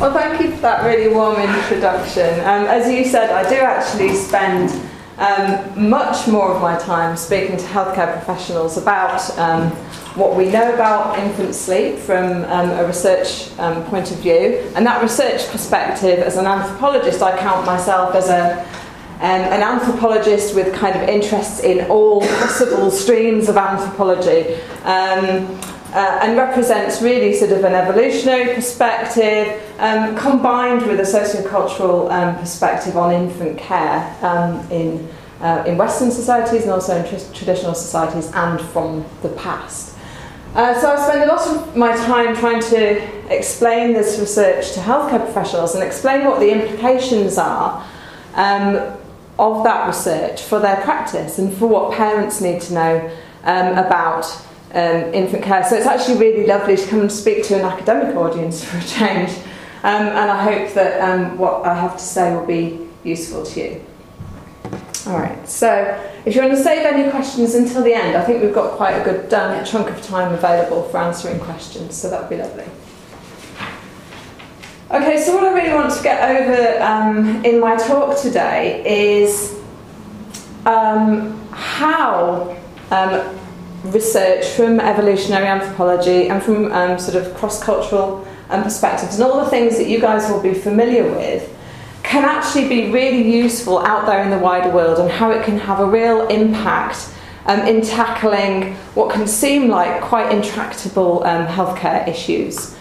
Well, thank you for that really warm introduction. Um, as you said, I do actually spend um, much more of my time speaking to healthcare professionals about um, what we know about infant sleep from um, a research um, point of view. And that research perspective, as an anthropologist, I count myself as a um, an anthropologist with kind of interests in all possible streams of anthropology. Um, uh, and represents really sort of an evolutionary perspective um, combined with a sociocultural um, perspective on infant care um, in, uh, in Western societies and also in tr- traditional societies and from the past. Uh, so I spend a lot of my time trying to explain this research to healthcare professionals and explain what the implications are um, of that research for their practice and for what parents need to know um, about um, infant care. So it's actually really lovely to come and speak to an academic audience for a change. Um, and I hope that um, what I have to say will be useful to you. All right, so if you want to save any questions until the end, I think we've got quite a good um, chunk of time available for answering questions, so that would be lovely. Okay, so what I really want to get over um, in my talk today is um, how um, research from evolutionary anthropology and from um, sort of cross-cultural um, perspectives and all the things that you guys will be familiar with can actually be really useful out there in the wider world and how it can have a real impact um, in tackling what can seem like quite intractable um, healthcare issues.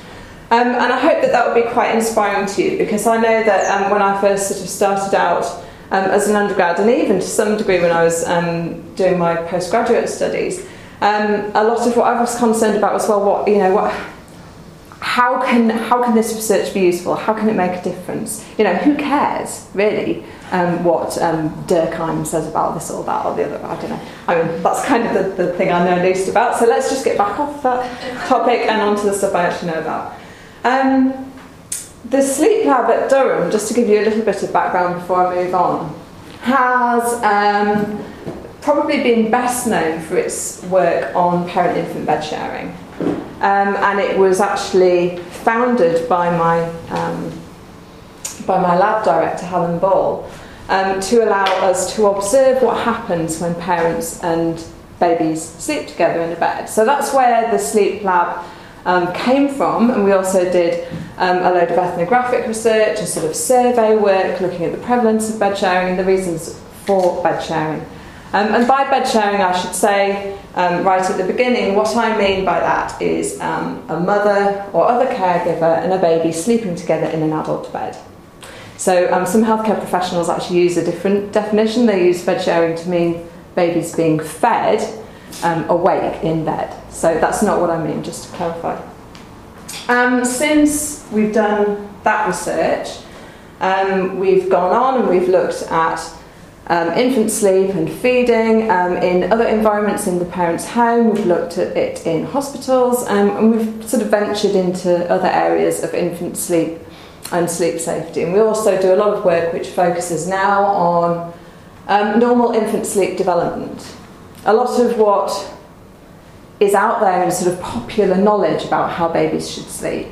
Um, and I hope that that will be quite inspiring to you because I know that um, when I first sort of started out um, as an undergrad and even to some degree when I was um, doing my postgraduate studies, um, a lot of what I was concerned about was well, what you know, what, how can how can this research be useful? How can it make a difference? You know, who cares really um, what um, Durkheim says about this or that or the other? I don't know. I mean, that's kind of the, the thing I know least about. So let's just get back off that topic and onto the stuff I actually know about. Um, the sleep lab at Durham, just to give you a little bit of background before I move on, has um, probably been best known for its work on parent infant bed sharing. Um, and it was actually founded by my, um, by my lab director, Helen Ball, um, to allow us to observe what happens when parents and babies sleep together in a bed. So that's where the sleep lab um, came from, and we also did um, a load of ethnographic research, a sort of survey work looking at the prevalence of bed sharing and the reasons for bed sharing. Um, and by bed sharing, I should say um, right at the beginning, what I mean by that is um, a mother or other caregiver and a baby sleeping together in an adult bed. So um, some healthcare professionals actually use a different definition. They use bed sharing to mean babies being fed um, awake in bed. So that's not what I mean, just to clarify. Um, since we've done that research, we've gone on and we've looked at um, infant sleep and feeding um, in other environments in the parent's home. We've looked at it in hospitals um, and we've sort of ventured into other areas of infant sleep and sleep safety. And we also do a lot of work which focuses now on um, normal infant sleep development. A lot of what is out there in sort of popular knowledge about how babies should sleep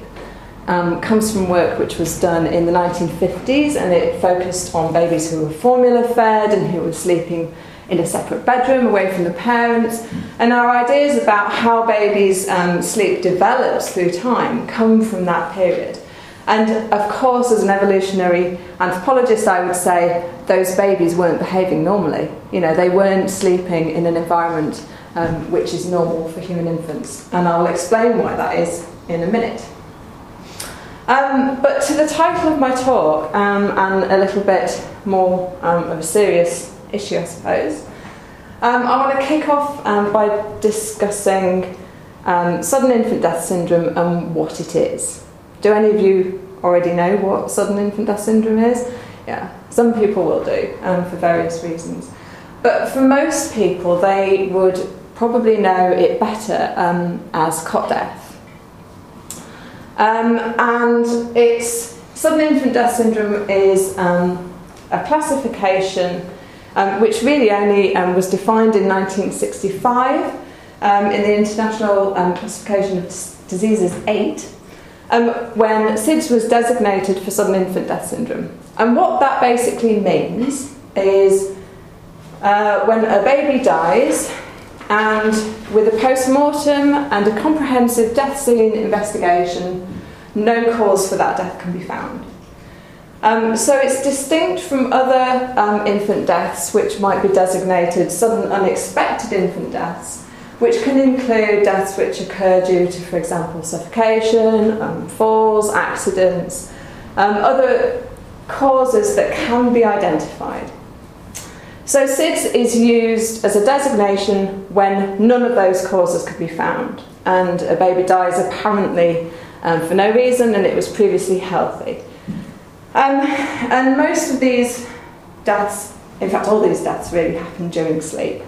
um, comes from work which was done in the 1950s and it focused on babies who were formula fed and who were sleeping in a separate bedroom away from the parents. And our ideas about how babies' um, sleep develops through time come from that period. And of course, as an evolutionary anthropologist, I would say those babies weren't behaving normally. You know, they weren't sleeping in an environment um, which is normal for human infants. And I'll explain why that is in a minute. Um, but to the title of my talk, um, and a little bit more um, of a serious issue, I suppose, um, I want to kick off um, by discussing um, sudden infant death syndrome and what it is. Do any of you already know what sudden infant death syndrome is? Yeah, some people will do for various reasons. But for most people, they would probably know it better as cot death. Um, and it's sudden infant death syndrome is um, a classification um, which really only um, was defined in 1965 um, in the International um, Classification of Diseases 8. um, when SIDS was designated for sudden infant death syndrome. And what that basically means is uh, when a baby dies, and with a post mortem and a comprehensive death scene investigation, no cause for that death can be found. Um, so it's distinct from other um, infant deaths, which might be designated sudden unexpected infant deaths, which can include deaths which occur due to, for example, suffocation, um, falls, accidents, um, other causes that can be identified. So SIDS is used as a designation when none of those causes could be found, and a baby dies apparently um, for no reason and it was previously healthy. Um, and most of these deaths, in fact, all these deaths really happen during sleep.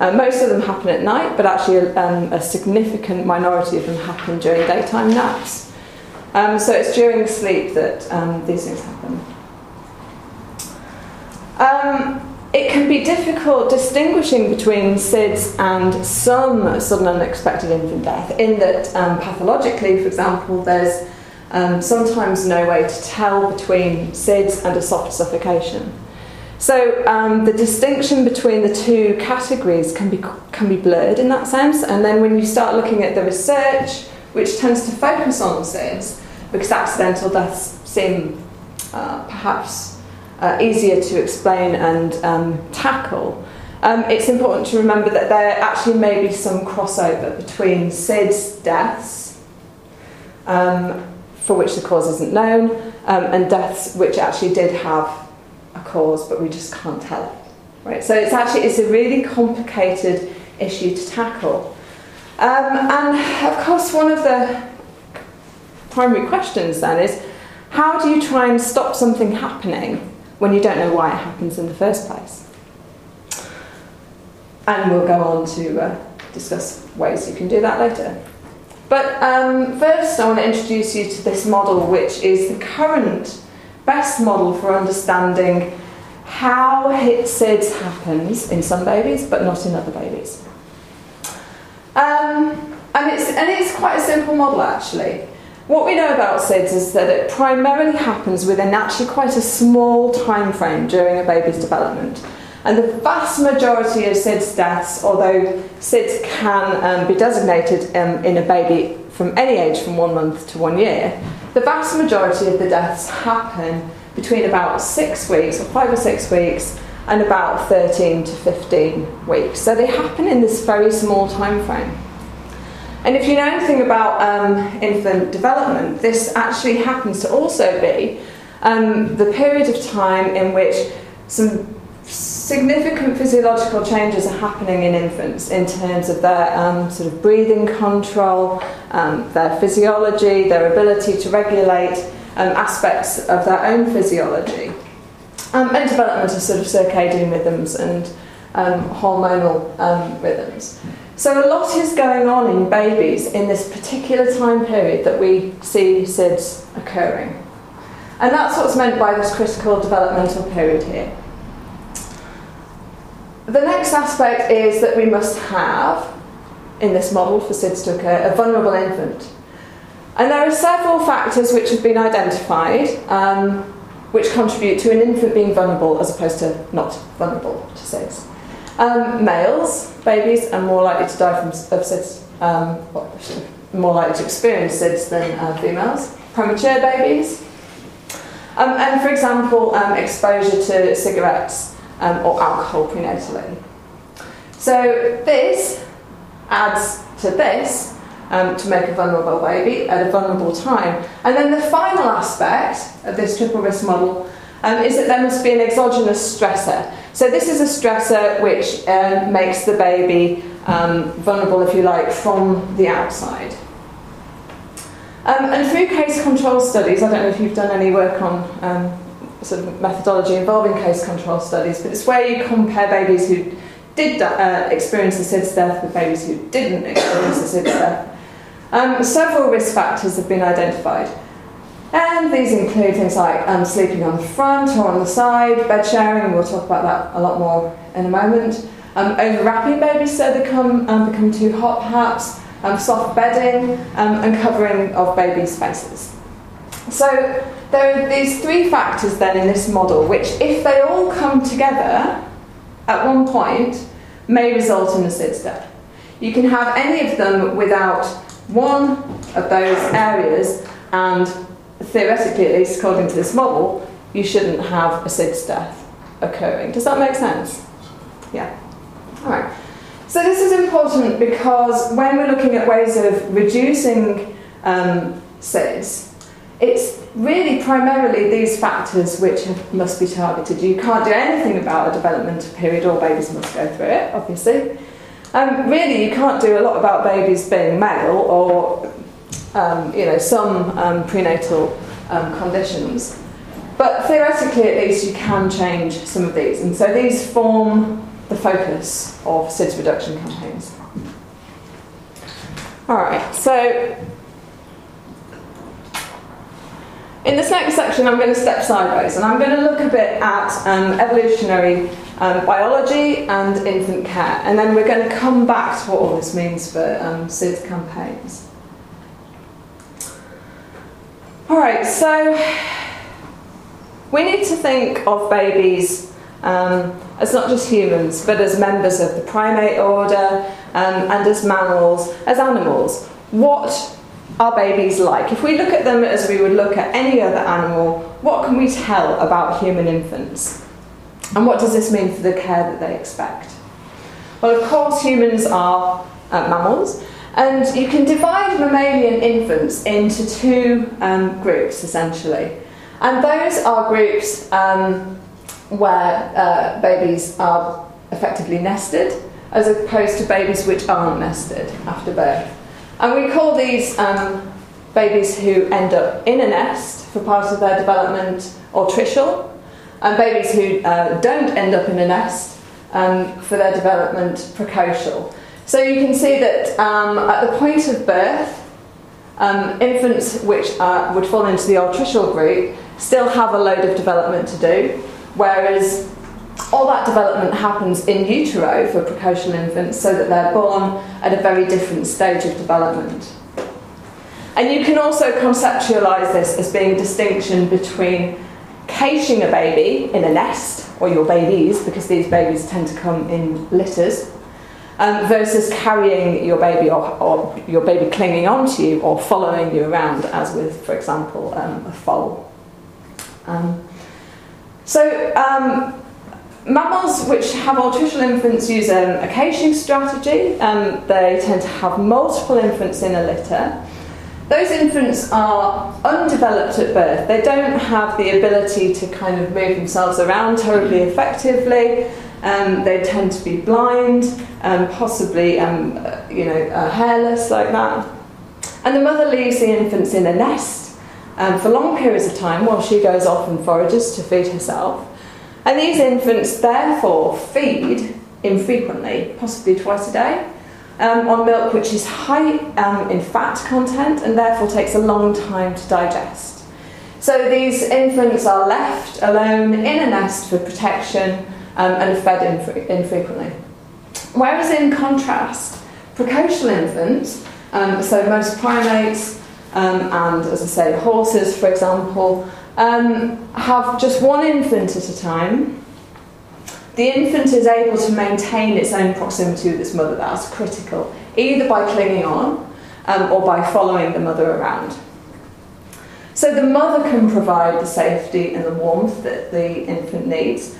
Uh, most of them happen at night, but actually um, a significant minority of them happen during daytime naps. Um, so it's during sleep that um, these things happen. Um, it can be difficult distinguishing between SIDS and some sudden unexpected infant death, in that um, pathologically, for example, there's um, sometimes no way to tell between SIDS and a soft suffocation. So um, the distinction between the two categories can be, can be blurred in that sense, and then when you start looking at the research, which tends to focus on SIDS, because accidental deaths seem uh, perhaps uh, easier to explain and um, tackle, um, it's important to remember that there actually may be some crossover between SIDS deaths um, for which the cause isn't known, um, and deaths which actually did have a cause, but we just can't tell it. Right? So it's actually it's a really complicated issue to tackle. Um, and of course, one of the primary questions then is how do you try and stop something happening when you don't know why it happens in the first place? And we'll go on to uh, discuss ways you can do that later. But um, first, I want to introduce you to this model, which is the current best model for understanding how SIDS happens in some babies, but not in other babies. Um, and, it's, and it's quite a simple model, actually. What we know about SIDS is that it primarily happens within actually quite a small time frame during a baby's development. And the vast majority of SIDS deaths, although SIDS can um, be designated um, in a baby from any age from one month to one year, the vast majority of the deaths happen between about six weeks, or five or six weeks, and about 13 to 15 weeks. So they happen in this very small time frame. And if you know anything about um, infant development, this actually happens to also be um, the period of time in which some significant physiological changes are happening in infants in terms of their um, sort of breathing control, um, their physiology, their ability to regulate um, aspects of their own physiology, um, and development of sort of circadian rhythms and um, hormonal um, rhythms. So a lot is going on in babies in this particular time period that we see SIDS occurring. And that's what's meant by this critical developmental period here. The next aspect is that we must have, in this model for SIDS to occur, a vulnerable infant. And there are several factors which have been identified um, which contribute to an infant being vulnerable as opposed to not vulnerable to SIDS. Um, males, babies, are more likely to die from, um, more likely to experience SIDS than uh, females. Premature babies. Um, and for example, um, exposure to cigarettes um, or alcohol prenatally. So this adds to this um, to make a vulnerable baby at a vulnerable time. And then the final aspect of this triple risk model um, is that there must be an exogenous stressor. So this is a stressor which um, makes the baby um, vulnerable, if you like, from the outside. Um, and through case control studies, I don't know if you've done any work on um, sort of methodology involving case control studies, but it's where you compare babies who did uh, experience a SIDS death with babies who didn't experience a SIDS death. Um, several risk factors have been identified. And these include things like um, sleeping on the front or on the side, bed sharing, and we'll talk about that a lot more in a moment. Um, overwrapping babies so they come, um, become too hot, perhaps. um, soft bedding, um, and covering of babies' faces. So there are these three factors then in this model, which, if they all come together at one point, may result in a SIDS death. You can have any of them without one of those areas, and theoretically, at least according to this model, you shouldn't have a SIDS death occurring. Does that make sense? Yeah. All right. So this is important because when we're looking at ways of reducing um, SIDS, it's really primarily these factors which must be targeted. You can't do anything about a developmental period, all babies must go through it, obviously. Um, really, you can't do a lot about babies being male or um, you know some um, prenatal um, conditions. But theoretically, at least, you can change some of these, and so these form the focus of SIDS reduction campaigns. All right, so in this next section, I'm going to step sideways and I'm going to look a bit at um, evolutionary um, biology and infant care, and then we're going to come back to what all this means for um, SIDS campaigns. All right, so we need to think of babies um, as not just humans, but as members of the primate order um, and as mammals, as animals. What are babies like? If we look at them as we would look at any other animal, what can we tell about human infants? And what does this mean for the care that they expect? Well, of course, humans are uh, mammals, and you can divide mammalian infants into two um, groups essentially. And those are groups um, where uh, babies are effectively nested, as opposed to babies which aren't nested after birth. And we call these um, babies who end up in a nest for part of their development altricial, and babies who uh, don't end up in a nest um, for their development precocial. So you can see that um, at the point of birth, um, infants which would fall into the altricial group still have a load of development to do, whereas all that development happens in utero for precocial infants so that they're born at a very different stage of development. And you can also conceptualize this as being a distinction between caching a baby in a nest, or your babies, because these babies tend to come in litters, um, versus carrying your baby or, or, your baby clinging onto you or following you around, as with, for example, um, a foal. Um, so, um, Mammals which have altricial infants use um, a caching strategy. Um, they tend to have multiple infants in a litter. Those infants are undeveloped at birth. They don't have the ability to kind of move themselves around terribly effectively. Um, they tend to be blind, um, possibly um, you know uh, hairless like that. And the mother leaves the infants in a nest um, for long periods of time while she goes off and forages to feed herself. And these infants therefore feed infrequently, possibly twice a day, um, on milk which is high um, in fat content and therefore takes a long time to digest. So these infants are left alone in a nest for protection um, and fed infre- infrequently. Whereas in contrast, precocial infants, um, so most primates um, and as I say, horses, for example, um, have just one infant at a time. The infant is able to maintain its own proximity with its mother, that's critical, either by clinging on um, or by following the mother around. So the mother can provide the safety and the warmth that the infant needs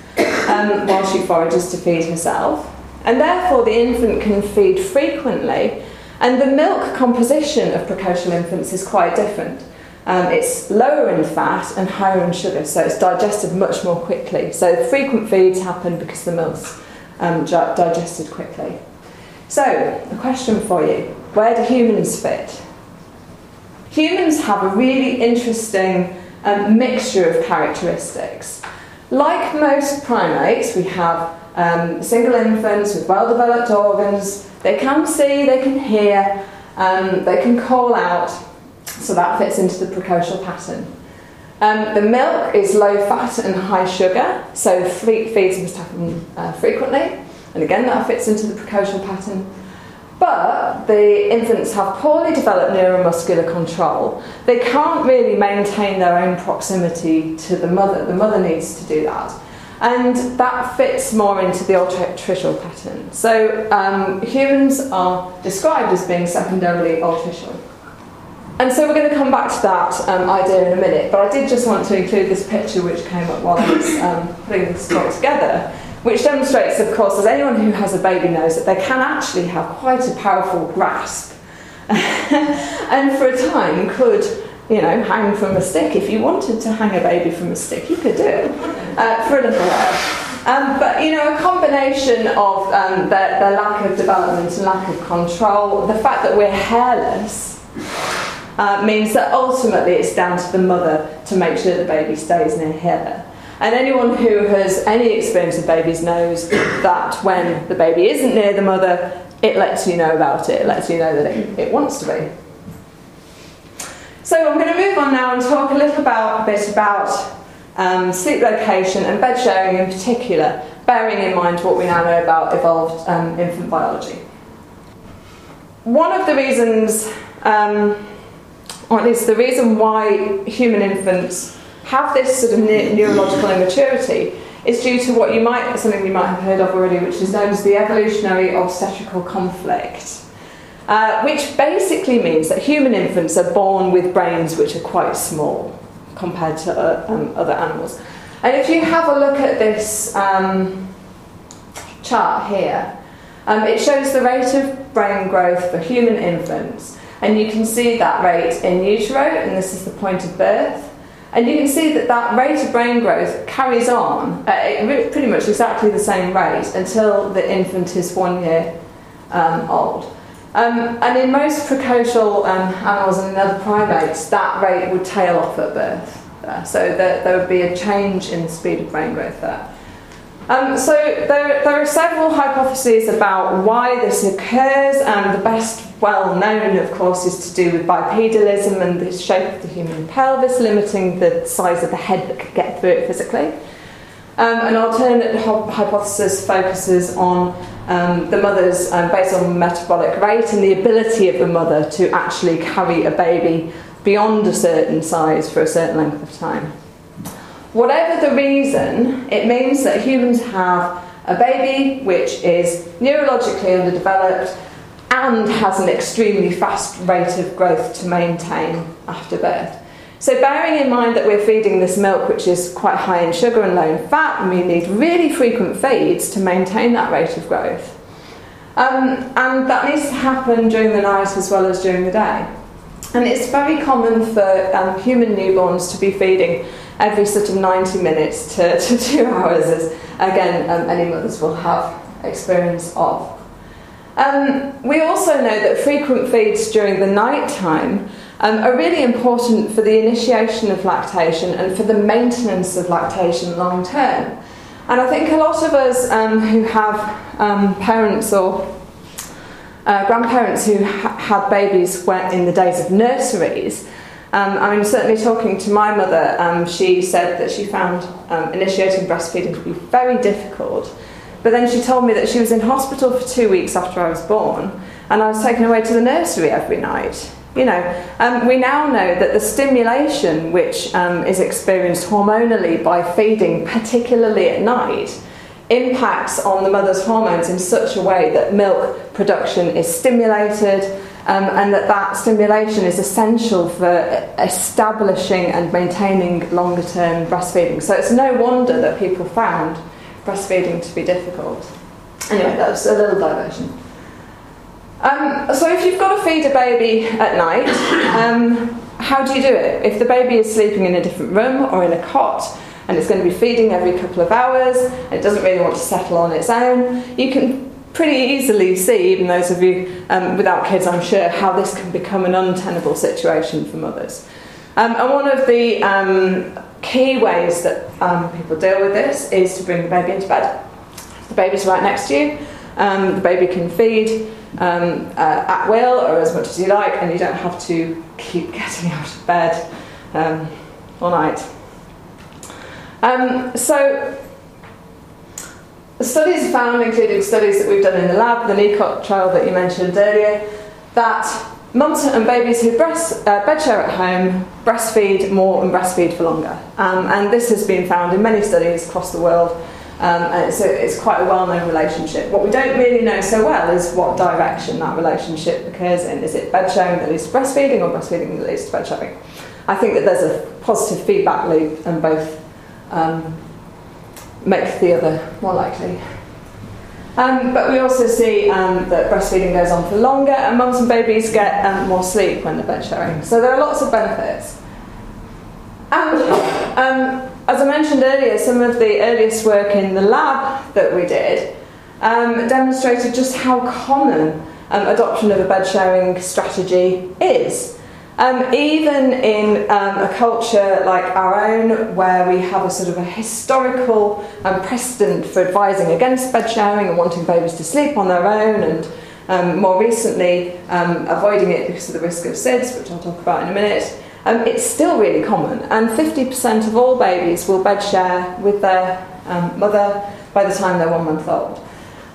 um, while she forages to feed herself. And therefore, the infant can feed frequently, and the milk composition of precocial infants is quite different. Um, it's lower in fat and higher in sugar, so it's digested much more quickly. So frequent feeds happen because the milk's um, digested quickly. So, a question for you where do humans fit? Humans have a really interesting um, mixture of characteristics. Like most primates, we have um, single infants with well developed organs. They can see, they can hear, um, they can call out, so that fits into the precocial pattern. Um, the milk is low fat and high sugar, so feeds must happen uh, frequently, and again that fits into the precocial pattern. But the infants have poorly developed neuromuscular control. They can't really maintain their own proximity to the mother. The mother needs to do that. And that fits more into the altricial pattern. So um, humans are described as being secondarily altricial. And so we're going to come back to that um, idea in a minute, but I did just want to include this picture which came up while I was um, putting this talk together, which demonstrates, of course, as anyone who has a baby knows, that they can actually have quite a powerful grasp. and for a time could, you know, hang from a stick. If you wanted to hang a baby from a stick, you could do it uh, for a little while. Um, but you know, a combination of um, the, the lack of development and lack of control, the fact that we're hairless, uh, means that ultimately it's down to the mother to make sure the baby stays near her. And anyone who has any experience of babies knows that when the baby isn't near the mother, it lets you know about it, it lets you know that it, it wants to be. So I'm going to move on now and talk a little about, a bit about um, sleep location and bed sharing in particular, bearing in mind what we now know about evolved um, infant biology. One of the reasons um, or at least the reason why human infants have this sort of ne- neurological immaturity is due to what you might, something you might have heard of already, which is known as the evolutionary obstetrical conflict. Uh, which basically means that human infants are born with brains which are quite small compared to uh, um, other animals. And if you have a look at this um, chart here, um, it shows the rate of brain growth for human infants and you can see that rate in utero, and this is the point of birth. And you can see that that rate of brain growth carries on at pretty much exactly the same rate until the infant is one year um, old. Um, and in most precocial um, animals and in other primates, that rate would tail off at birth. There. So there, there would be a change in the speed of brain growth there. Um, so there, there are several hypotheses about why this occurs, and the best well known, of course, is to do with bipedalism and the shape of the human pelvis, limiting the size of the head that could get through it physically. Um, an alternate hypothesis focuses on um, the mother's, um, based on metabolic rate and the ability of the mother to actually carry a baby beyond a certain size for a certain length of time. Whatever the reason, it means that humans have a baby which is neurologically underdeveloped and has an extremely fast rate of growth to maintain after birth. So, bearing in mind that we're feeding this milk, which is quite high in sugar and low in fat, and we need really frequent feeds to maintain that rate of growth. Um, and that needs to happen during the night as well as during the day. And it's very common for um, human newborns to be feeding every sort of 90 minutes to, to two hours, as again, um, any mothers will have experience of. Um, we also know that frequent feeds during the night time um, are really important for the initiation of lactation and for the maintenance of lactation long term. And I think a lot of us um, who have um, parents or uh, grandparents who ha- had babies when, in the days of nurseries um, I mean, certainly talking to my mother, um, she said that she found initiating breastfeeding to be very difficult. But then she told me that she was in hospital for two weeks after I was born, and I was taken away to the nursery every night. You know, um, we now know that the stimulation which um, is experienced hormonally by feeding, particularly at night, impacts on the mother's hormones in such a way that milk production is stimulated um, and that that stimulation is essential for establishing and maintaining longer term breastfeeding. So it's no wonder that people found breastfeeding to be difficult. Anyway, that was a little diversion. Um, so if you've got to feed a baby at night, um, how do you do it? If the baby is sleeping in a different room or in a cot, and it's going to be feeding every couple of hours, and it doesn't really want to settle on its own, you can pretty easily see, even those of you um, without kids, I'm sure, how this can become an untenable situation for mothers. Um, and one of the um, key ways that um, people deal with this is to bring the baby into bed. The baby's right next to you, um, the baby can feed um, uh, at will or as much as you like, and you don't have to keep getting out of bed all night. so the studies found, including studies that we've done in the lab, the NECOT trial that you mentioned earlier, that mums and babies who breast, uh, bed share at home breastfeed more and breastfeed for longer. Um, and this has been found in many studies across the world. Um, and it's, it's quite a well-known relationship. What we don't really know so well is what direction that relationship occurs in. Is it bedsharing that leads to breastfeeding or breastfeeding that leads to bedsharing? I think that there's a positive feedback loop and both um, make the other more likely. Um, but we also see um, that breastfeeding goes on for longer and mums and babies get um, more sleep when they're bed sharing. So there are lots of benefits. And um, as I mentioned earlier, some of the earliest work in the lab that we did um, demonstrated just how common um, adoption of a bed sharing strategy is. Um, even in um, a culture like our own, where we have a sort of a historical um, precedent for advising against bed sharing and wanting babies to sleep on their own, and um, more recently um, avoiding it because of the risk of SIDS, which I'll talk about in a minute, um, it's still really common. And 50% of all babies will bed share with their mother by the time they're one month old.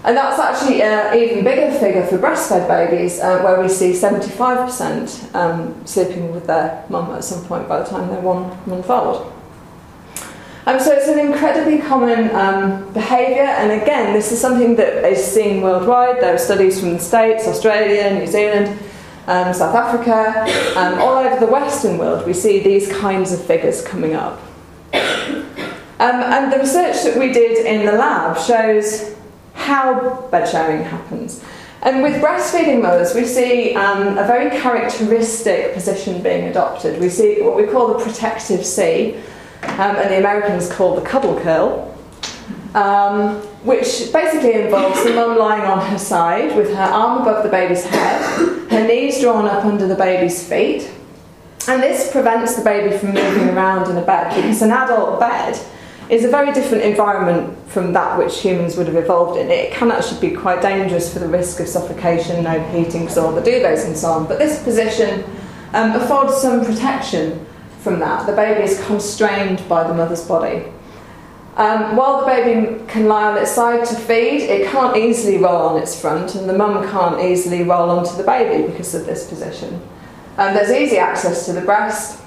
And that's actually an even bigger figure for breastfed babies, uh, where we see 75% um, sleeping with their mum at some point by the time they're one month old. Um, so it's an incredibly common um, behaviour, and again, this is something that is seen worldwide. There are studies from the States, Australia, New Zealand, um, South Africa, um, all over the Western world. We see these kinds of figures coming up. Um, and the research that we did in the lab shows how bed sharing happens. And with breastfeeding mothers, we see um, a very characteristic position being adopted. We see what we call the protective C, um, and the Americans call the cuddle curl, um, which basically involves the mum lying on her side with her arm above the baby's head, her knees drawn up under the baby's feet. And this prevents the baby from moving around in a bed because an adult bed is a very different environment from that which humans would have evolved in. It can actually be quite dangerous for the risk of suffocation, overheating, so on the duvets and so on. But this position um, affords some protection from that. The baby is constrained by the mother's body. Um, while the baby can lie on its side to feed, it can't easily roll on its front, and the mum can't easily roll onto the baby because of this position. Um, there's easy access to the breast,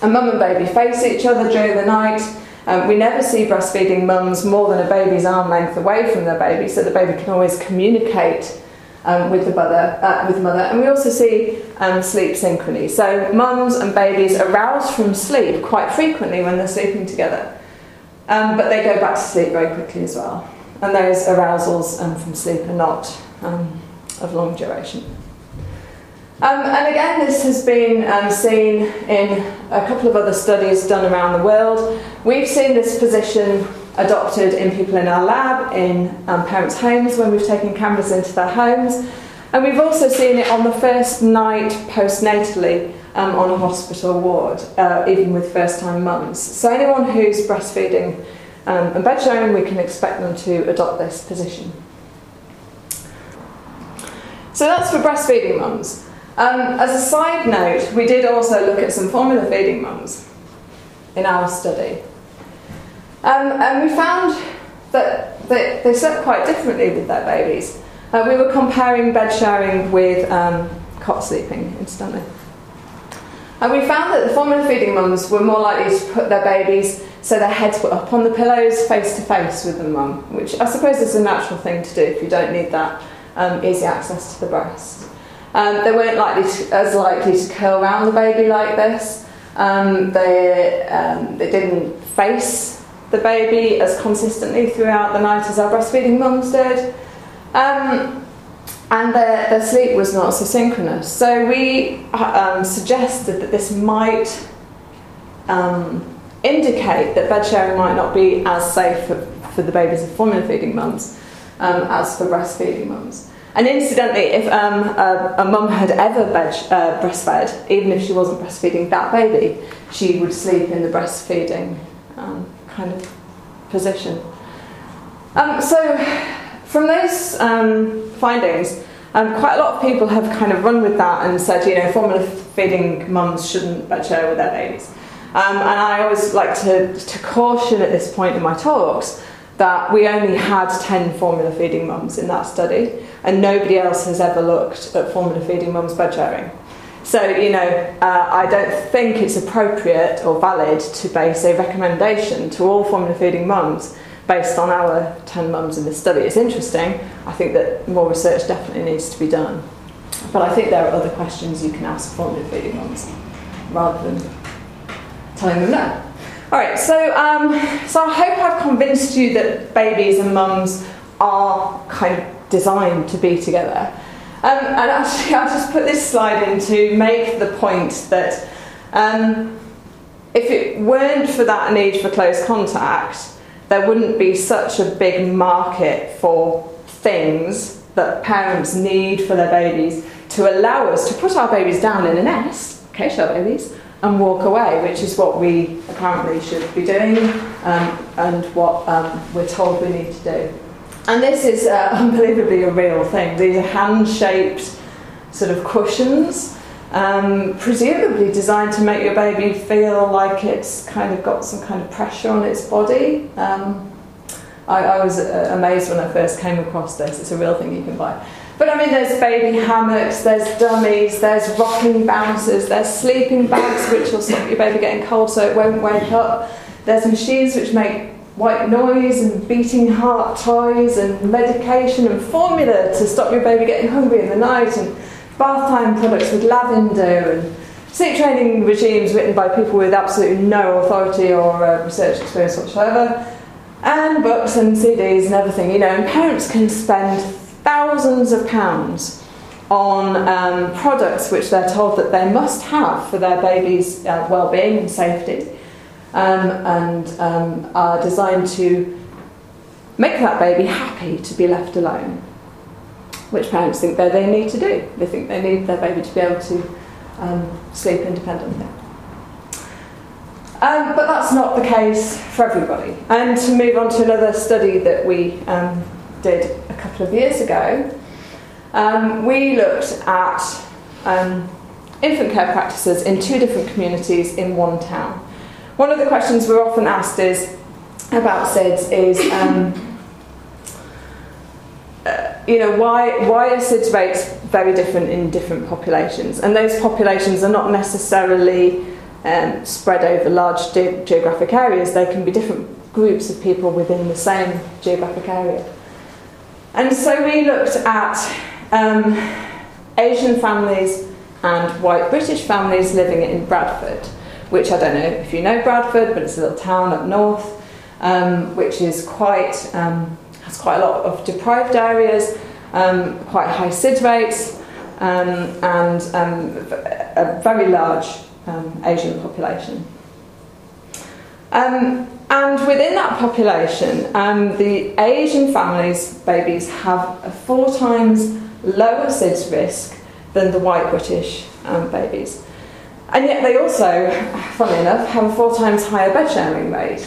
and mum and baby face each other during the night um, we never see breastfeeding mums more than a baby's arm length away from their baby, so the baby can always communicate um, with the mother. Uh, with the mother, and we also see um, sleep synchrony. So mums and babies arouse from sleep quite frequently when they're sleeping together, um, but they go back to sleep very quickly as well. And those arousals um, from sleep are not um, of long duration. Um, and again, this has been um, seen in a couple of other studies done around the world. We've seen this position adopted in people in our lab, in um, parents' homes when we've taken cameras into their homes, and we've also seen it on the first night postnatally um, on a hospital ward, uh, even with first time mums. So, anyone who's breastfeeding um, and bed sharing, we can expect them to adopt this position. So, that's for breastfeeding mums. Um, as a side note, we did also look at some formula feeding mums in our study. Um, and we found that they, they slept quite differently with their babies. Uh, we were comparing bed sharing with um, cot sleeping, incidentally. And we found that the formula feeding mums were more likely to put their babies so their heads were up on the pillows face to face with the mum, which I suppose is a natural thing to do if you don't need that um, easy access to the breast. Um, they weren't likely to, as likely to curl around the baby like this. Um, they, um, they didn't face the baby as consistently throughout the night as our breastfeeding mums did. Um, and their, their sleep was not so synchronous. So we um, suggested that this might um, indicate that bed sharing might not be as safe for, for the babies of formula feeding mums as for breastfeeding mums. And incidentally, if um, a, a mum had ever uh, breastfed, even if she wasn't breastfeeding that baby, she would sleep in the breastfeeding um, kind of position. Um, so, from those um, findings, um, quite a lot of people have kind of run with that and said, you know, formula feeding mums shouldn't bed share with their babies. Um, and I always like to, to caution at this point in my talks that we only had 10 formula feeding mums in that study, and nobody else has ever looked at formula feeding mums bed sharing. So, you know, uh, I don't think it's appropriate or valid to base a recommendation to all formula feeding mums based on our 10 mums in this study. It's interesting. I think that more research definitely needs to be done. But I think there are other questions you can ask formula feeding mums rather than telling them no. All right, so, um, so I hope I've convinced you that babies and mums are kind of designed to be together. Um, and actually, I'll just put this slide in to make the point that um, if it weren't for that need for close contact, there wouldn't be such a big market for things that parents need for their babies to allow us to put our babies down in a nest, okay, shell babies, and walk away, which is what we apparently should be doing um, and what um, we're told we need to do. And this is uh, unbelievably a real thing. These are hand shaped sort of cushions, um, presumably designed to make your baby feel like it's kind of got some kind of pressure on its body. Um, I, I, was uh, amazed when I first came across this. It's a real thing you can buy. But I mean, there's baby hammocks, there's dummies, there's rocking bouncers, there's sleeping bags which will stop your baby getting cold so it won't wake up. There's machines which make white noise and beating heart toys and medication and formula to stop your baby getting hungry in the night and bath time products with lavender and sleep training regimes written by people with absolutely no authority or uh, research experience whatsoever and books and CDs and everything, you know, and parents can spend thousands of pounds on um, products which they're told that they must have for their baby's uh, well-being and safety um, and um, are designed to make that baby happy to be left alone, which parents think that they need to do. They think they need their baby to be able to um, sleep independently. Um, but that's not the case for everybody. And to move on to another study that we um, did a couple of years ago, um, we looked at infant care practices in two different communities in one town. One of the questions we're often asked is about SIDS is, um, uh, you know, why, why are SIDS rates very different in different populations? And those populations are not necessarily um, spread over large ge- geographic areas, they can be different groups of people within the same geographic area. And so we looked at um, Asian families and white British families living in Bradford which I don't know if you know Bradford, but it's a little town up north, um, which is quite um, has quite a lot of deprived areas, um, quite high SID rates, um, and um, a very large Asian population. And within that population, the Asian families' babies have a four times lower SIDS risk than the white British babies. And yet they also, funnily enough, have a four times higher bed sharing rate.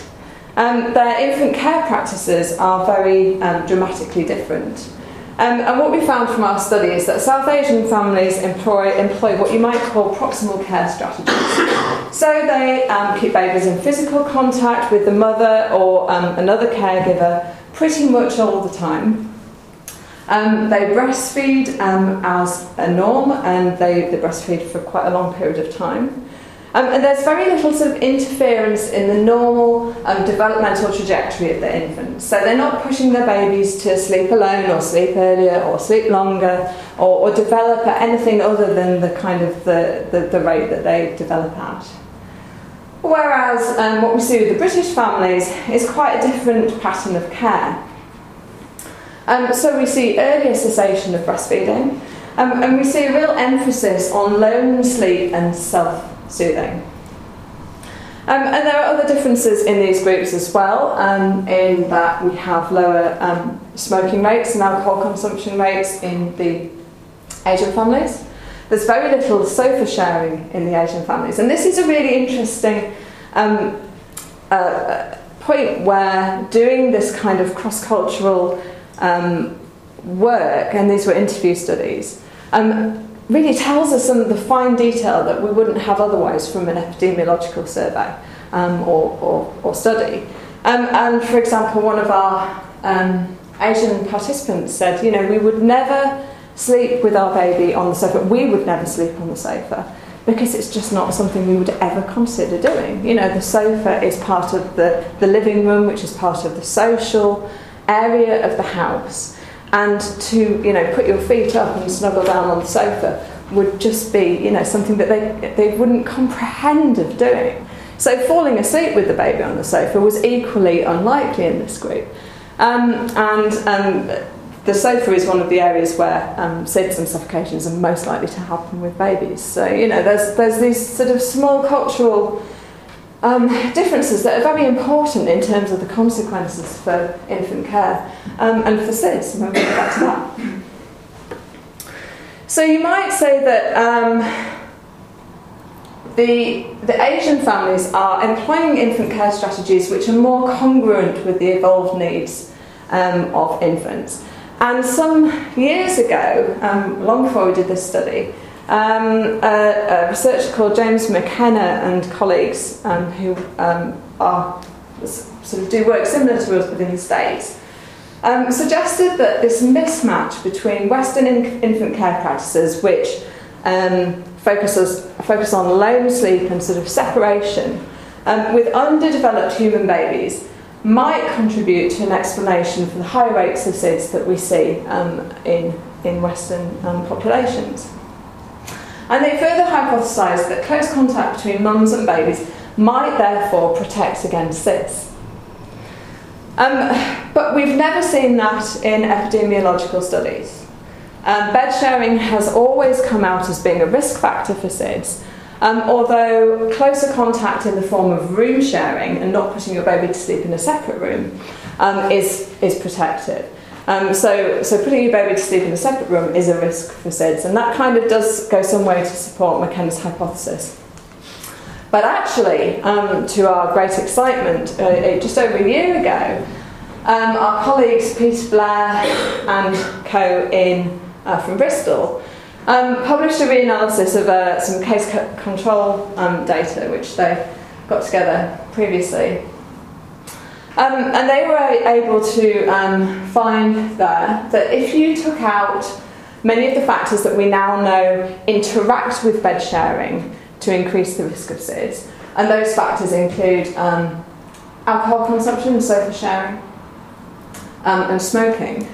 Um, their infant care practices are very um, dramatically different. Um, and what we found from our study is that South Asian families employ, employ what you might call proximal care strategies. So they um, keep babies in physical contact with the mother or um, another caregiver pretty much all the time. Um, they breastfeed um, as a norm and they, they breastfeed for quite a long period of time. Um, and there's very little sort of interference in the normal um, developmental trajectory of the infant. So they're not pushing their babies to sleep alone or sleep earlier or sleep longer or, or develop at anything other than the kind of the, the, the rate that they develop at. Whereas um, what we see with the British families is quite a different pattern of care. Um, so we see earlier cessation of breastfeeding, um, and we see a real emphasis on lone sleep and self-soothing. Um, and there are other differences in these groups as well, um, in that we have lower um, smoking rates and alcohol consumption rates in the Asian families. There's very little sofa sharing in the Asian families, and this is a really interesting um, uh, point where doing this kind of cross-cultural um, work, and these were interview studies, um, really tells us some of the fine detail that we wouldn't have otherwise from an epidemiological survey um, or, or, or, study. Um, and for example, one of our um, Asian participants said, you know, we would never sleep with our baby on the sofa. We would never sleep on the sofa because it's just not something we would ever consider doing. You know, the sofa is part of the, the living room, which is part of the social area of the house. And to, you know, put your feet up and snuggle down on the sofa would just be, you know, something that they, they wouldn't comprehend of doing. So falling asleep with the baby on the sofa was equally unlikely in this group. Um, and um, the sofa is one of the areas where um, and suffocations are most likely to happen with babies. So, you know, there's, there's these sort of small cultural um, differences that are very important in terms of the consequences for infant care um, and for SIDS, and we'll get back to that. So you might say that um, the, the Asian families are employing infant care strategies which are more congruent with the evolved needs um, of infants. And some years ago, um, long before we did this study, um, a, a, researcher called James McKenna and colleagues um, who um, are sort of do work similar to us within the States um, suggested that this mismatch between Western in- infant care practices, which um, focuses, focus on lone sleep and sort of separation, with underdeveloped human babies, might contribute to an explanation for the high rates of SIDS that we see um, in, in Western um, populations. And they further hypothesised that close contact between mums and babies might therefore protect against SIDS. Um, but we've never seen that in epidemiological studies. Um, bed sharing has always come out as being a risk factor for SIDS, um, although closer contact in the form of room sharing and not putting your baby to sleep in a separate room um, is, is protected. Um, so, so putting your baby to sleep in a separate room is a risk for SIDS, and that kind of does go some way to support McKenna's hypothesis. But actually, um, to our great excitement, uh, just over a year ago, um, our colleagues Peter Blair and co in uh, from Bristol um, published a reanalysis of uh, some case control um, data which they got together previously. Um, and they were able to um, find there that if you took out many of the factors that we now know interact with bed sharing to increase the risk of SIDS, and those factors include um, alcohol consumption, sofa sharing, um, and smoking,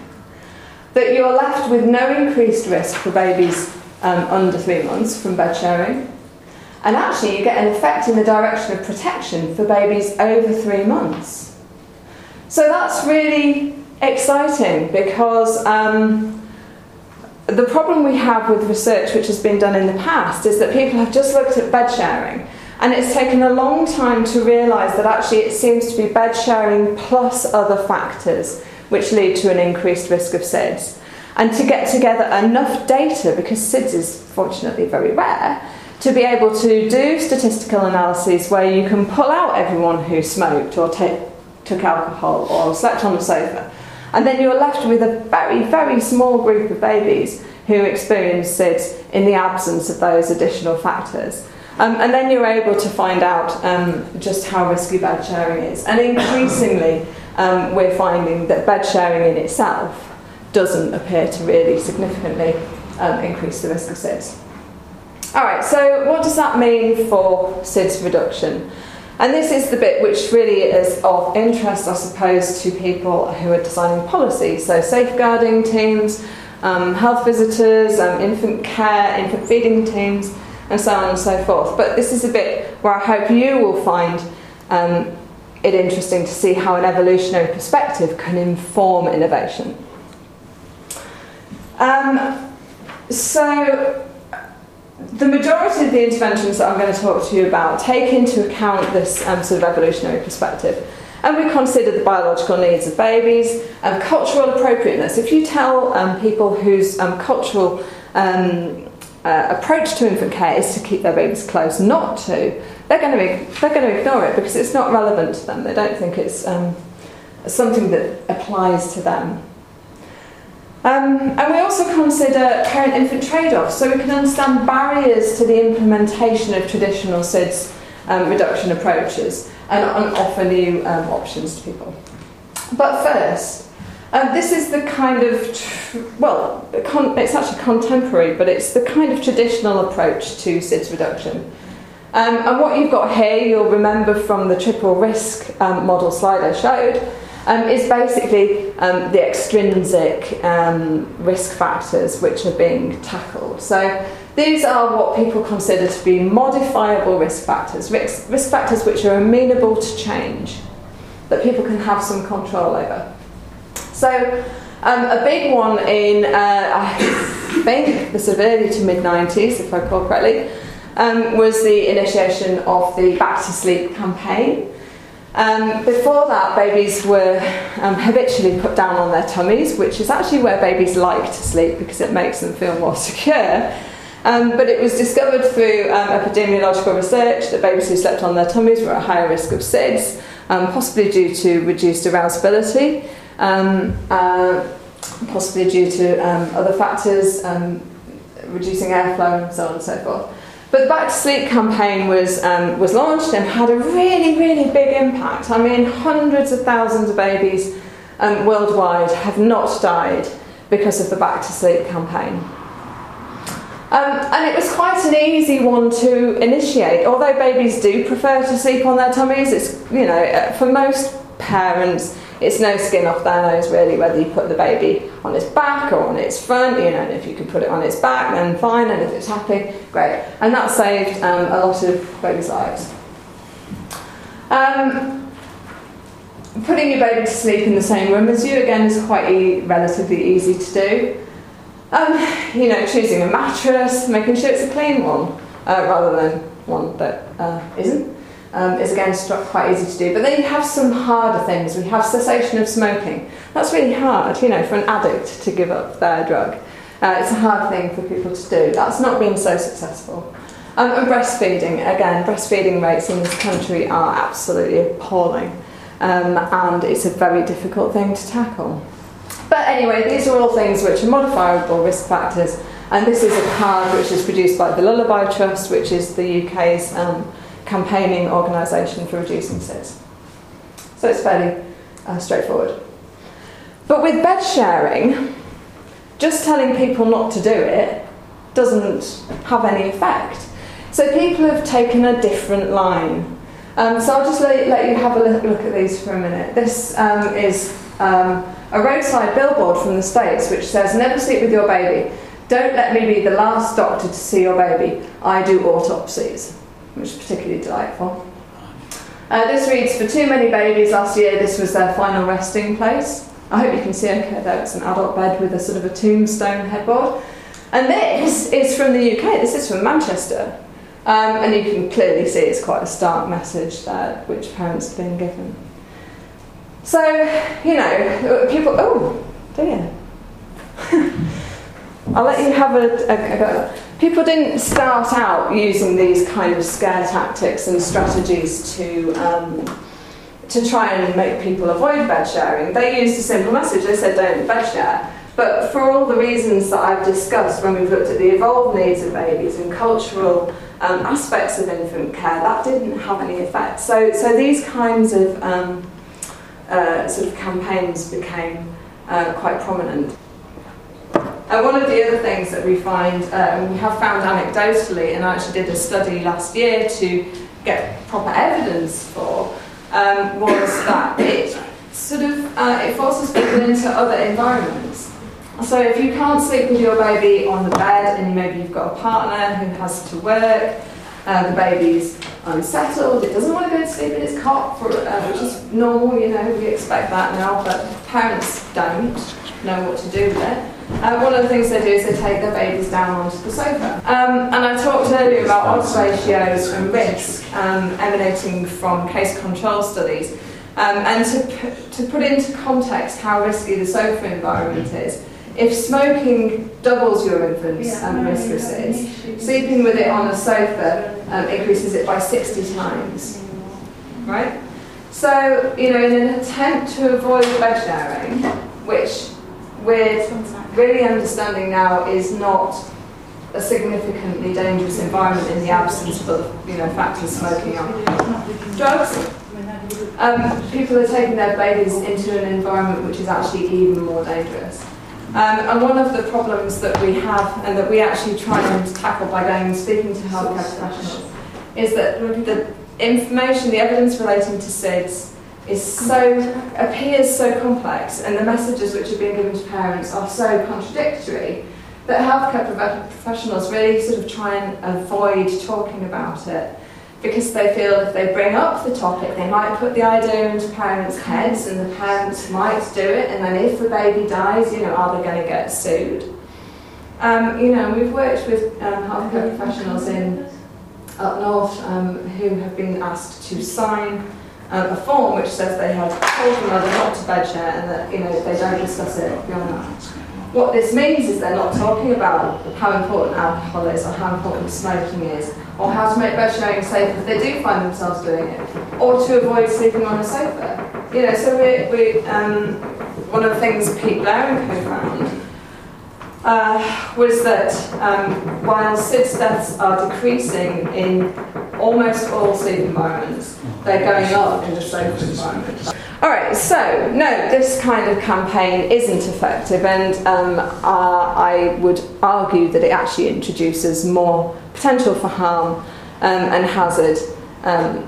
that you're left with no increased risk for babies um, under three months from bed sharing. And actually, you get an effect in the direction of protection for babies over three months. So that's really exciting because um, the problem we have with research which has been done in the past is that people have just looked at bed sharing and it's taken a long time to realise that actually it seems to be bed sharing plus other factors which lead to an increased risk of SIDS. And to get together enough data, because SIDS is fortunately very rare, to be able to do statistical analyses where you can pull out everyone who smoked or took alcohol or slept on the sofa. And then you're left with a very, very small group of babies who experience SIDS in the absence of those additional factors. Um, and then you're able to find out um, just how risky bed sharing is. And increasingly, um, we're finding that bed sharing in itself doesn't appear to really significantly um, increase the risk of SIDS. All right, so what does that mean for SIDS reduction? And this is the bit which really is of interest, I suppose, to people who are designing policy. So, safeguarding teams, um, health visitors, um, infant care, infant feeding teams, and so on and so forth. But this is a bit where I hope you will find um, it interesting to see how an evolutionary perspective can inform innovation. Um, so, the majority of the interventions that I'm going to talk to you about take into account this um, sort of evolutionary perspective. And we consider the biological needs of babies and cultural appropriateness. If you tell um, people whose um, cultural um, uh, approach to infant care is to keep their babies close, not to, they're going to, they're going to ignore it because it's not relevant to them. They don't think it's um, something that applies to them. Um, and we also consider parent infant trade offs so we can understand barriers to the implementation of traditional SIDS um, reduction approaches and, and offer new um, options to people. But first, um, this is the kind of, well, it's actually contemporary, but it's the kind of traditional approach to SIDS reduction. Um, and what you've got here, you'll remember from the triple risk um, model slide I showed, um, is basically um, the extrinsic um, risk factors which are being tackled. So these are what people consider to be modifiable risk factors, risk, risk factors which are amenable to change, that people can have some control over. So um, a big one in, uh, I think, the early to mid 90s, if I recall correctly, um, was the initiation of the Back to Sleep campaign. Um, before that, babies were um, habitually put down on their tummies, which is actually where babies like to sleep because it makes them feel more secure. Um, but it was discovered through um, epidemiological research that babies who slept on their tummies were at higher risk of SIDS, um, possibly due to reduced arousability um, uh, possibly due to other factors, reducing airflow and so on and so forth. But the Back to Sleep campaign was, um, was launched and had a really, really big impact. I mean, hundreds of thousands of babies um, worldwide have not died because of the Back to Sleep campaign. Um, and it was quite an easy one to initiate. Although babies do prefer to sleep on their tummies, it's, you know, uh, for most parents, it's no skin off their nose really whether you put the baby on its back or on its front, you know, if you can put it on its back then fine, and if it's happy, great. And that saved um, a lot of babies' lives. Um, putting your baby to sleep in the same room as you again is quite e- relatively easy to do. Um, you know, choosing a mattress, making sure it's a clean one uh, rather than one that uh, not um, is again quite easy to do. But then you have some harder things. We have cessation of smoking. That's really hard, you know, for an addict to give up their drug. Uh, it's a hard thing for people to do. That's not been so successful. Um, and breastfeeding, again, breastfeeding rates in this country are absolutely appalling. Um, and it's a very difficult thing to tackle. But anyway, these are all things which are modifiable risk factors. And this is a card which is produced by the Lullaby Trust, which is the UK's um, campaigning organisation for reducing SIDS. So it's fairly uh, straightforward. But with bed sharing, just telling people not to do it doesn't have any effect. So people have taken a different line. Um, so I'll just let, let, you have a look, at these for a minute. This um, is um, a roadside billboard from the States which says, Never sleep with your baby. Don't let me be the last doctor to see your baby. I do autopsies which is particularly delightful. Uh, this reads, for too many babies last year, this was their final resting place. I hope you can see okay though, it's an adult bed with a sort of a tombstone headboard. And this is from the UK, this is from Manchester. Um, and you can clearly see it's quite a stark message there, which parents have been given. So, you know, people, oh, dear. I'll let you have a, a, a go people didn't start out using these kind of scare tactics and strategies to um, to try and make people avoid bed sharing. They used a simple message. They said, "Don't bed share." But for all the reasons that I've discussed when we've looked at the evolved needs of babies and cultural um, aspects of infant care, that didn't have any effect. So, so these kinds of um, uh, sort of campaigns became uh, quite prominent. And one of the other things that we find, um, we have found anecdotally, and I actually did a study last year to get proper evidence for, um, was that it sort of uh, it forces people into other environments. So if you can't sleep with your baby on the bed, and maybe you've got a partner who has to work, uh, the baby's unsettled, it doesn't want to go to sleep in its cot, for, uh, which is normal, you know, we expect that now, but parents don't know what to do with it. Uh, one of the things they do is they take their babies down onto the sofa. Um, and I talked earlier about odds ratios and risk um, emanating from case control studies. Um, and to, to put into context how risky the sofa environment is, if smoking doubles your infant's yeah, um, risk of SIDS, sleeping with it on a sofa um, increases it by 60 times. Right? So, you know, in an attempt to avoid bed sharing, which we're really understanding now is not a significantly dangerous environment in the absence of you know factors smoking on drugs um, people are taking their babies into an environment which is actually even more dangerous. Um, and one of the problems that we have and that we actually try and tackle by going and speaking to healthcare professionals is that the information, the evidence relating to SIDS is so, appears so complex and the messages which are being given to parents are so contradictory that healthcare professionals really sort of try and avoid talking about it because they feel if they bring up the topic, they might put the idea into parents' heads and the parents might do it, and then if the baby dies, you know, are they going to get sued? Um, you know, we've worked with um, healthcare professionals in up north um, who have been asked to sign um, a form which says they have told the mother not to bed share and that, you know, they don't discuss it beyond that. What this means is they're not talking about how important alcohol is or how important smoking is or how to make bed sharing safe if they do find themselves doing it or to avoid sleeping on a sofa. You know, so we, we um, one of the things Pete Blair and co found uh, was that um, while SIDS deaths are decreasing in almost all sleep environments, they're going up in the sofa environment. All right, so no, this kind of campaign isn't effective, and um, uh, I would argue that it actually introduces more potential for harm um, and hazard um,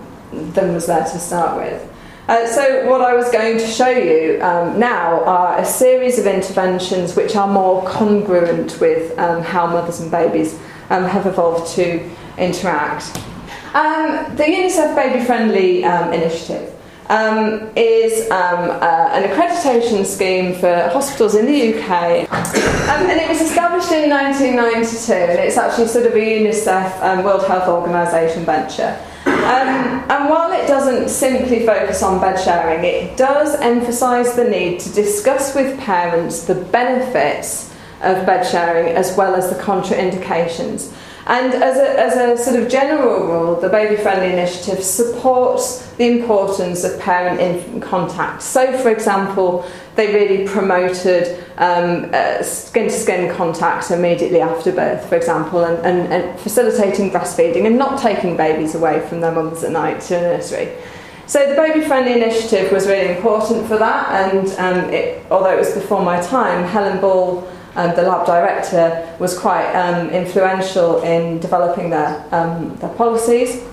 than was there to start with. Uh, so, what I was going to show you um, now are a series of interventions which are more congruent with um, how mothers and babies um, have evolved to interact. Um, the UNICEF Baby Friendly um, Initiative um, is um, uh, an accreditation scheme for hospitals in the UK. Um, and it was established in 1992, and it's actually sort of a UNICEF um, World Health Organization venture. Um, and while it doesn't simply focus on bed sharing, it does emphasise the need to discuss with parents the benefits of bed sharing as well as the contraindications. And as a, as a sort of general rule, the Baby Friendly Initiative supports the importance of parent infant contact. So, for example, they really promoted skin to skin contact immediately after birth, for example, and, and, and facilitating breastfeeding and not taking babies away from their mums at night to a nursery. So the Baby Friendly Initiative was really important for that, and um, it, although it was before my time, Helen Ball um, the lab director, was quite um, influential in developing their, um, their policies.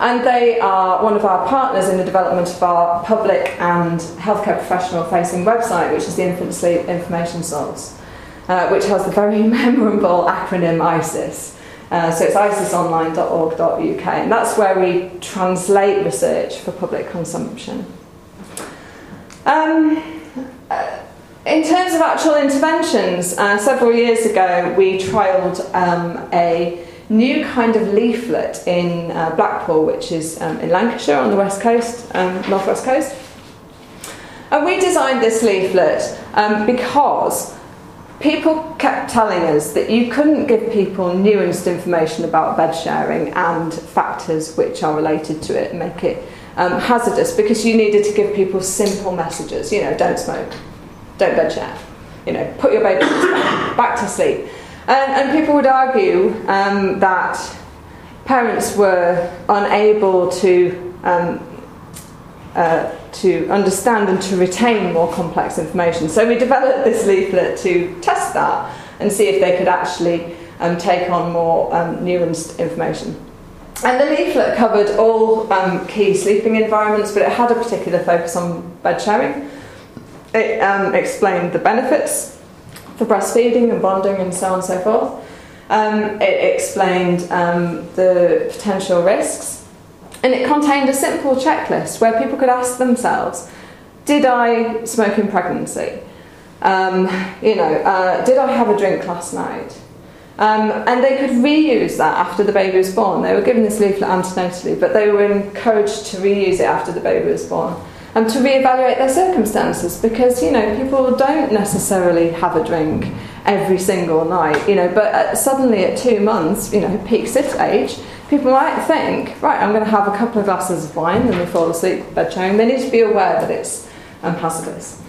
And they are one of our partners in the development of our public and healthcare professional facing website, which is the Infant Sleep Information Source, uh, which has the very memorable acronym ISIS. Uh, so it's isisonline.org.uk, and that's where we translate research for public consumption. Um, uh, in terms of actual interventions, uh, several years ago we trialled um, a new kind of leaflet in uh, Blackpool, which is um, in Lancashire on the west coast, um, northwest coast. And we designed this leaflet um, because people kept telling us that you couldn't give people nuanced information about bed sharing and factors which are related to it and make it um, hazardous because you needed to give people simple messages, you know, don't smoke don't bed share. You know, put your baby back to sleep. And, and people would argue um, that parents were unable to um, uh, to understand and to retain more complex information. So we developed this leaflet to test that and see if they could actually um, take on more um, nuanced information. And the leaflet covered all um, key sleeping environments, but it had a particular focus on bed sharing. It um, explained the benefits for breastfeeding and bonding and so on and so forth. Um, it explained um, the potential risks. And it contained a simple checklist where people could ask themselves Did I smoke in pregnancy? Um, you know, uh, did I have a drink last night? Um, and they could reuse that after the baby was born. They were given this leaflet antenatally, but they were encouraged to reuse it after the baby was born and to reevaluate their circumstances because you know people don't necessarily have a drink every single night you know but uh, suddenly at two months you know peak SIDS age people might think right i'm going to have a couple of glasses of wine and they fall asleep bed sharing they need to be aware that it's um, hazardous.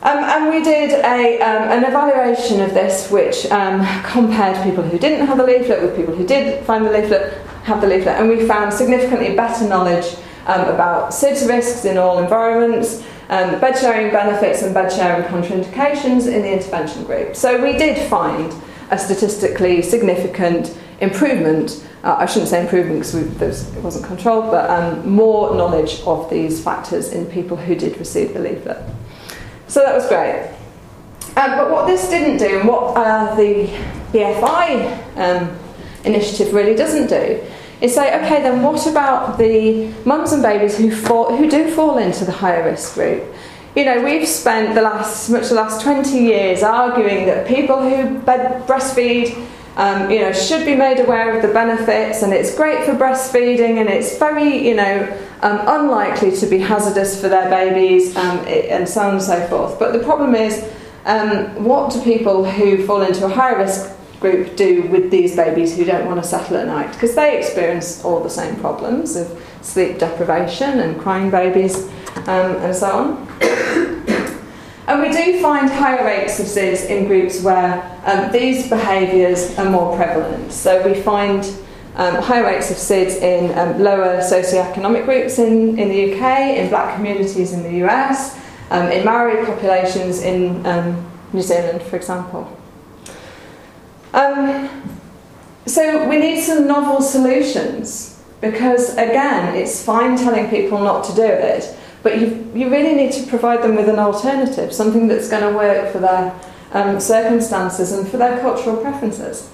Um, and we did a, um, an evaluation of this which um, compared people who didn't have the leaflet with people who did find the leaflet have the leaflet and we found significantly better knowledge um, about SIDS risks in all environments, um, bed sharing benefits and bed sharing contraindications in the intervention group. So we did find a statistically significant improvement. Uh, I shouldn't say improvement because it wasn't controlled, but um, more knowledge of these factors in people who did receive the leaflet. So that was great. Um, but what this didn't do, and what uh, the BFI um, initiative really doesn't do, is say, okay, then what about the mums and babies who fall, who do fall into the higher risk group? You know, we've spent the last much the last 20 years arguing that people who breastfeed, um, you know, should be made aware of the benefits, and it's great for breastfeeding, and it's very, you know, um, unlikely to be hazardous for their babies, um, and so on and so forth. But the problem is, um, what do people who fall into a higher risk group do with these babies who don't want to settle at night because they experience all the same problems of sleep deprivation and crying babies um, and so on. and we do find higher rates of SIDS in groups where um, these behaviours are more prevalent. So we find um, higher rates of SIDS in um, lower socioeconomic groups in, in the UK, in black communities in the US, um, in Maori populations in um, New Zealand, for example. Um, so we need some novel solutions because, again, it's fine telling people not to do it, but you, you really need to provide them with an alternative, something that's going to work for their um, circumstances and for their cultural preferences.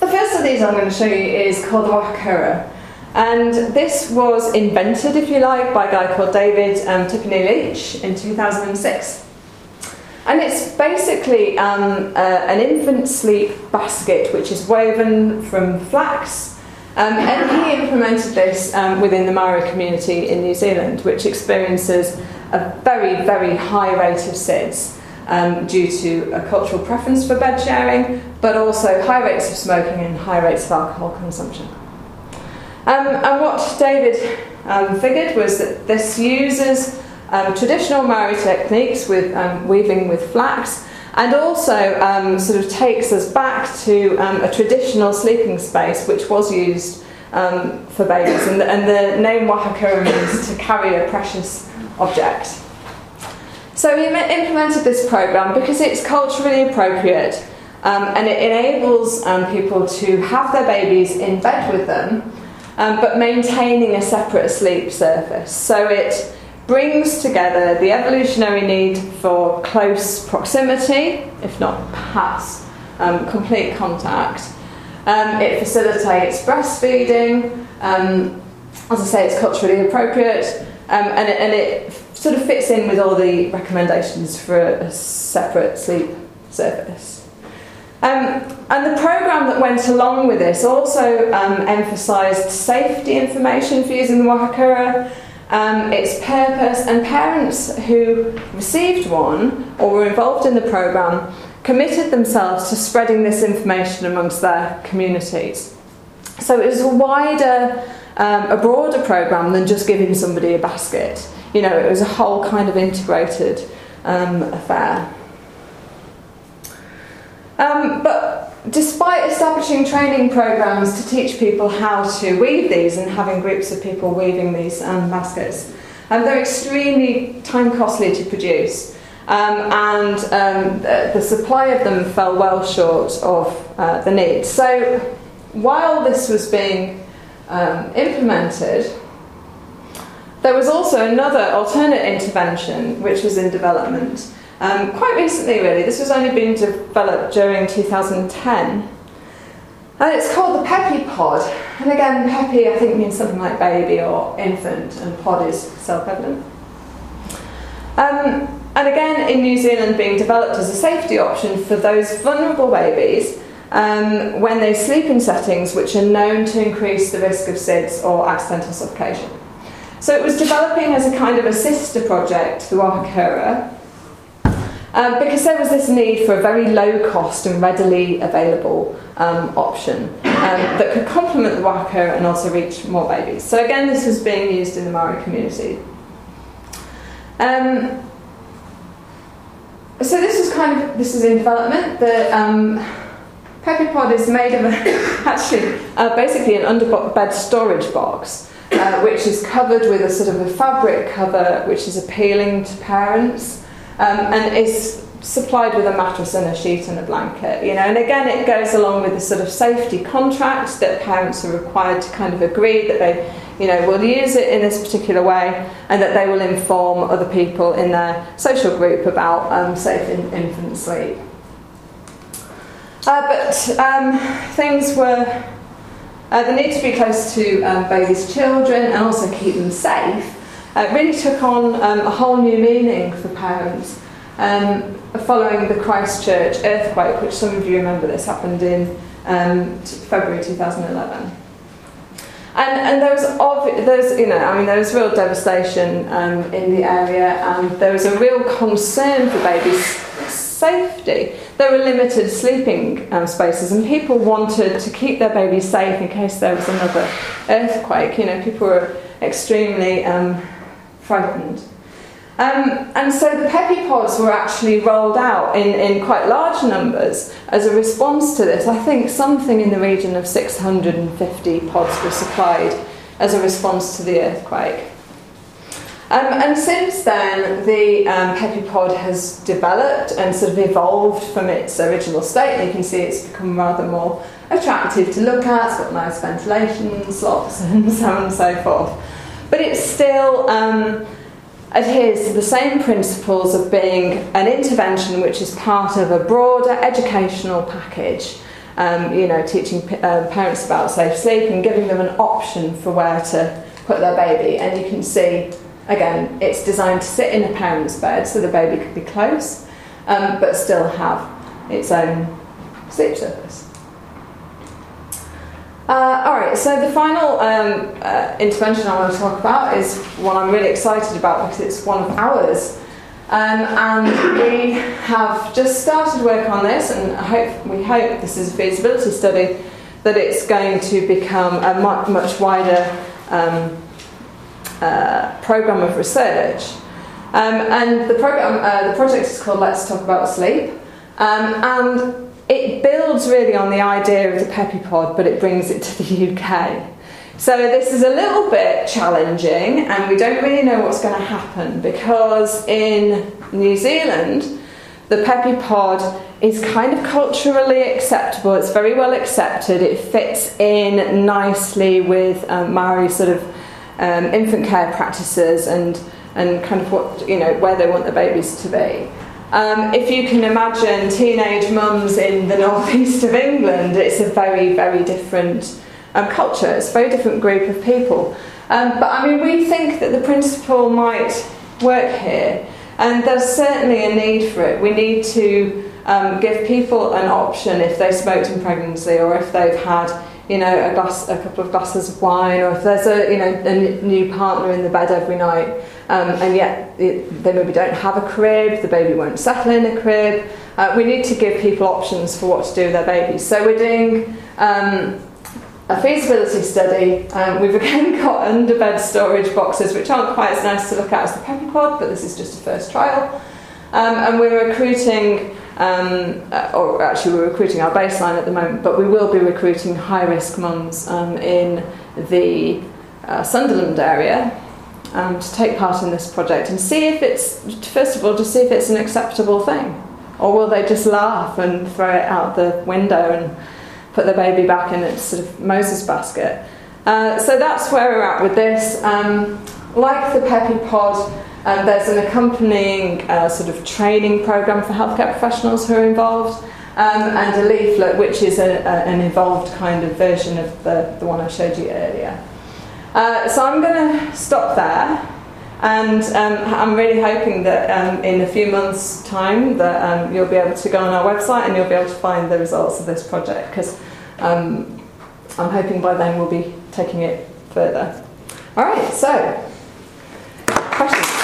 The first of these I'm going to show you is called Wahakura. And this was invented, if you like, by a guy called David um, Tipene-Leach in 2006. And it's basically um, uh, an infant sleep basket which is woven from flax. Um, and he implemented this um, within the Maori community in New Zealand, which experiences a very, very high rate of SIDS um, due to a cultural preference for bed sharing, but also high rates of smoking and high rates of alcohol consumption. Um, and what David um, figured was that this uses um, traditional Maori techniques with um, weaving with flax, and also um, sort of takes us back to um, a traditional sleeping space which was used um, for babies. And the, and the name Wahakura means to carry a precious object. So he implemented this program because it's culturally appropriate um, and it enables people to have their babies in bed with them. but maintaining a separate sleep surface. So it brings together the evolutionary need for close proximity, if not perhaps um, complete contact. Um, it facilitates breastfeeding. Um, as I say, it's culturally appropriate, um, and it, and, it, sort of fits in with all the recommendations for a, separate sleep surface. Um, and the programme that went along with this also um, emphasised safety information for using the Wahakura um, its purpose, and parents who received one or were involved in the programme committed themselves to spreading this information amongst their communities. So it was a wider, um, a broader programme than just giving somebody a basket. You know, it was a whole kind of integrated um, affair. Um, but despite establishing training programs to teach people how to weave these and having groups of people weaving these um, baskets, um, they're extremely time costly to produce. Um, and um, the, the, supply of them fell well short of uh, the need. So, while this was being um, implemented, there was also another alternate intervention which was in development, um, quite recently, really, this was only being developed during 2010. And it's called the Pepi Pod. And again, Pepi I think means something like baby or infant, and pod is self evident. Um, and again, in New Zealand, being developed as a safety option for those vulnerable babies um, when they sleep in settings which are known to increase the risk of SIDS or accidental suffocation. So it was developing as a kind of a sister project to Wahakura, um, because there was this need for a very low cost and readily available um, option um, that could complement the Waka and also reach more babies. So again, this was being used in the Maori community. Um, so this is kind of this is in development. The um, Pod is made of a, actually uh, basically an underbed storage box. Uh, which is covered with a sort of a fabric cover which is appealing to parents um, and is supplied with a mattress and a sheet and a blanket, you know, and again it goes along with the sort of safety contract that parents are required to kind of agree that they, you know, will use it in this particular way and that they will inform other people in their social group about um, safe in, infant sleep. Uh, but um, things were, uh, the need to be close to um, babies' children and also keep them safe uh, really took on um, a whole new meaning for parents. Um, following the Christchurch earthquake, which some of you remember this happened in um, February 2011. And, and there was obvi- there's you know I mean there was real devastation um, in the area and there was a real concern for babies' safety. There were limited sleeping um, spaces and people wanted to keep their babies safe in case there was another earthquake. You know people were extremely um, frightened. Um, and so the Pepi pods were actually rolled out in, in quite large numbers as a response to this. I think something in the region of 650 pods were supplied as a response to the earthquake. Um, and since then, the um, Pepi pod has developed and sort of evolved from its original state. You can see it's become rather more attractive to look at. It's got nice ventilation slots and so on and so forth. But it still um, adheres to the same principles of being an intervention which is part of a broader educational package. Um, you know, teaching uh, parents about safe sleep and giving them an option for where to put their baby. And you can see, again, it's designed to sit in a parent's bed so the baby can be close, um, but still have its own sleep surface. Uh, all right, so the final um, uh, intervention I want to talk about is one I'm really excited about because it's one of ours. Um, and we have just started work on this, and hope, we hope this is a feasibility study that it's going to become a much, much wider um, uh, program of research. Um, and the program, uh, the project is called Let's Talk About Sleep, um, and it builds really on the idea of the Pepi pod, but it brings it to the UK. So this is a little bit challenging, and we don't really know what's going to happen because in New Zealand, the Pepi pod is kind of culturally acceptable. It's very well accepted. It fits in nicely with um, Maori sort of um, infant care practices and and kind of what you know where they want the babies to be. Um, if you can imagine teenage mums in the northeast of England, it's a very, very different um, culture. It's a very different group of people. Um, but I mean, we think that the principle might work here, and there's certainly a need for it. We need to um, give people an option if they smoked in pregnancy or if they've had you know, a glass, a couple of glasses of wine, or if there's a, you know, a new partner in the bed every night, um, and yet it, they maybe don't have a crib, the baby won't settle in a crib. Uh, we need to give people options for what to do with their babies. So we're doing um, a feasibility study. Um, we've again got underbed storage boxes, which aren't quite as nice to look at as the Pepi Pod, but this is just a first trial. Um, and we're recruiting um, uh, or actually we're recruiting our baseline at the moment, but we will be recruiting high risk mums um, in the uh, Sunderland area um, to take part in this project and see if it's, first of all, to see if it's an acceptable thing. Or will they just laugh and throw it out the window and put the baby back in its sort of Moses basket? Uh, so that's where we're at with this. Um, like the Pepi Pod, um, there's an accompanying uh, sort of training program for healthcare professionals who are involved, um, and a leaflet which is a, a, an evolved kind of version of the, the one I showed you earlier. Uh, so I'm going to stop there. And um, I'm really hoping that um, in a few months' time that um, you'll be able to go on our website and you'll be able to find the results of this project because um, I'm hoping by then we'll be taking it further. All right, so questions.